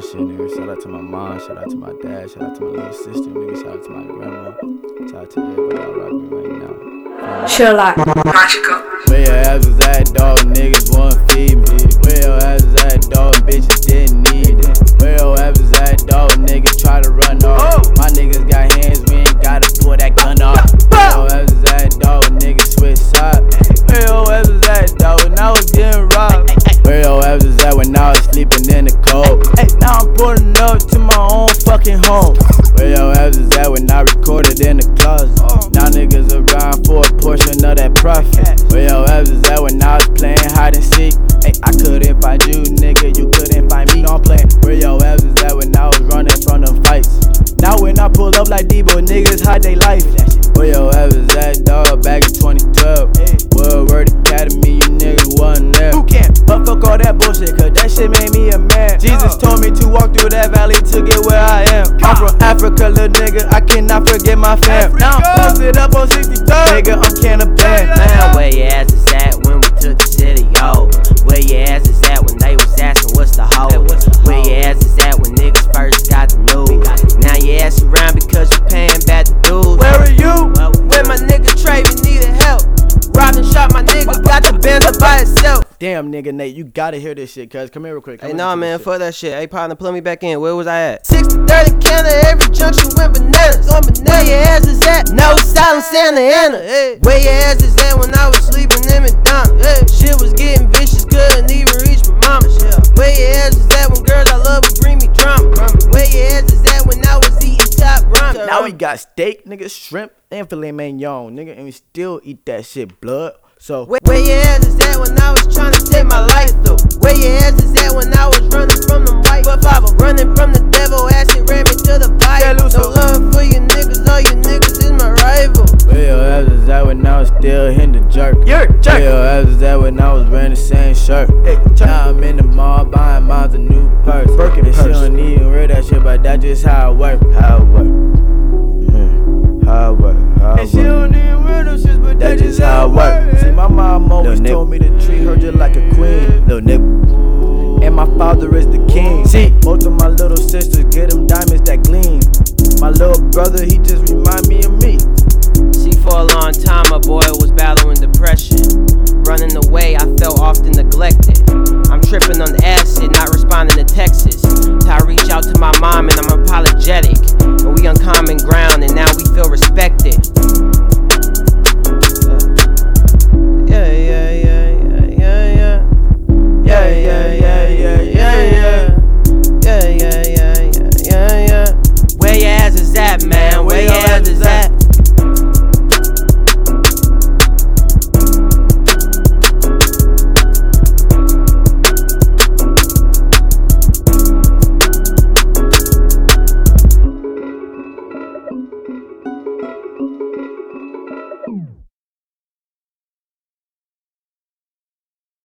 bullshit, nigga. Shout out to my mom, shout out to my dad, shout out to my little sister, nigga. Shout out to my grandma. Shout out to everybody out rocking right now. Sherlock. Magical. Where your ass was at, pulling up to my own fucking home. Where your ass was at when I recorded in the closet? Now niggas around for a portion of that profit. Where your ass was at when I was playing hide and seek? Hey, I couldn't find you, nigga. You couldn't find me. No, I'm playing. Where your ass is at when I was running from them fights? Now when I pull up like Debo, niggas hide they life. Where your ass is at, dog? Back in 2012. Woodward Academy, you niggas wasn't there. To walk through that valley to get where I am. I'm from Africa, little nigga. I cannot forget my fam. Now I'm posted up on 63rd. Nigga, I'm can of band. Man, where your ass is at when we took the city, yo? Where your ass is at when they was asking what's the hoe? Where your ass is at when niggas first got the news? Now your ass around because you paying back the dues. Where are you? When my nigga Trey needed help. And shot my nigga, got the Benz up by itself. Damn, nigga, Nate, you gotta hear this shit, cuz. Come here real quick. Come Hey, nah, to this man, shit. fuck that shit. Hey, partner, plug me back in. Where was I at? 60 30 counter, every junction went bananas. On bananas. Where your ass is at? No silence, Santa Ana. Hey. Where your ass is at when I was sleeping in McDonald's? Hey. Shit was getting vicious, couldn't even reach my mama. Yeah. Where your ass is at when girls I love would bring me drama? Where your ass is at when I was eating top ramen? Now we got steak, nigga, shrimp, and filet mignon, nigga, and we still eat that shit, blood. So, Where, where your ass is at when I was trying to take my life though? Where your ass is at when I was running from the white but father, running from the devil, acid ran me to the pipe. No love for you niggas, all you niggas is my rival. where your ass is at when I was still hitting the jerk? You're jerk. Where your ass is at when I was wearing the same shirt? Hey, now I'm in the mall buying moms a new purse. Birkin and she don't even wear that shit, but that's just how it work. How it work. Little nigga. And my father is the king. See, both of my little sisters get them diamonds that gleam. My little brother, he just remind me of me. See, for a long time, my boy was battling depression. Running away, I felt Where your ass is at?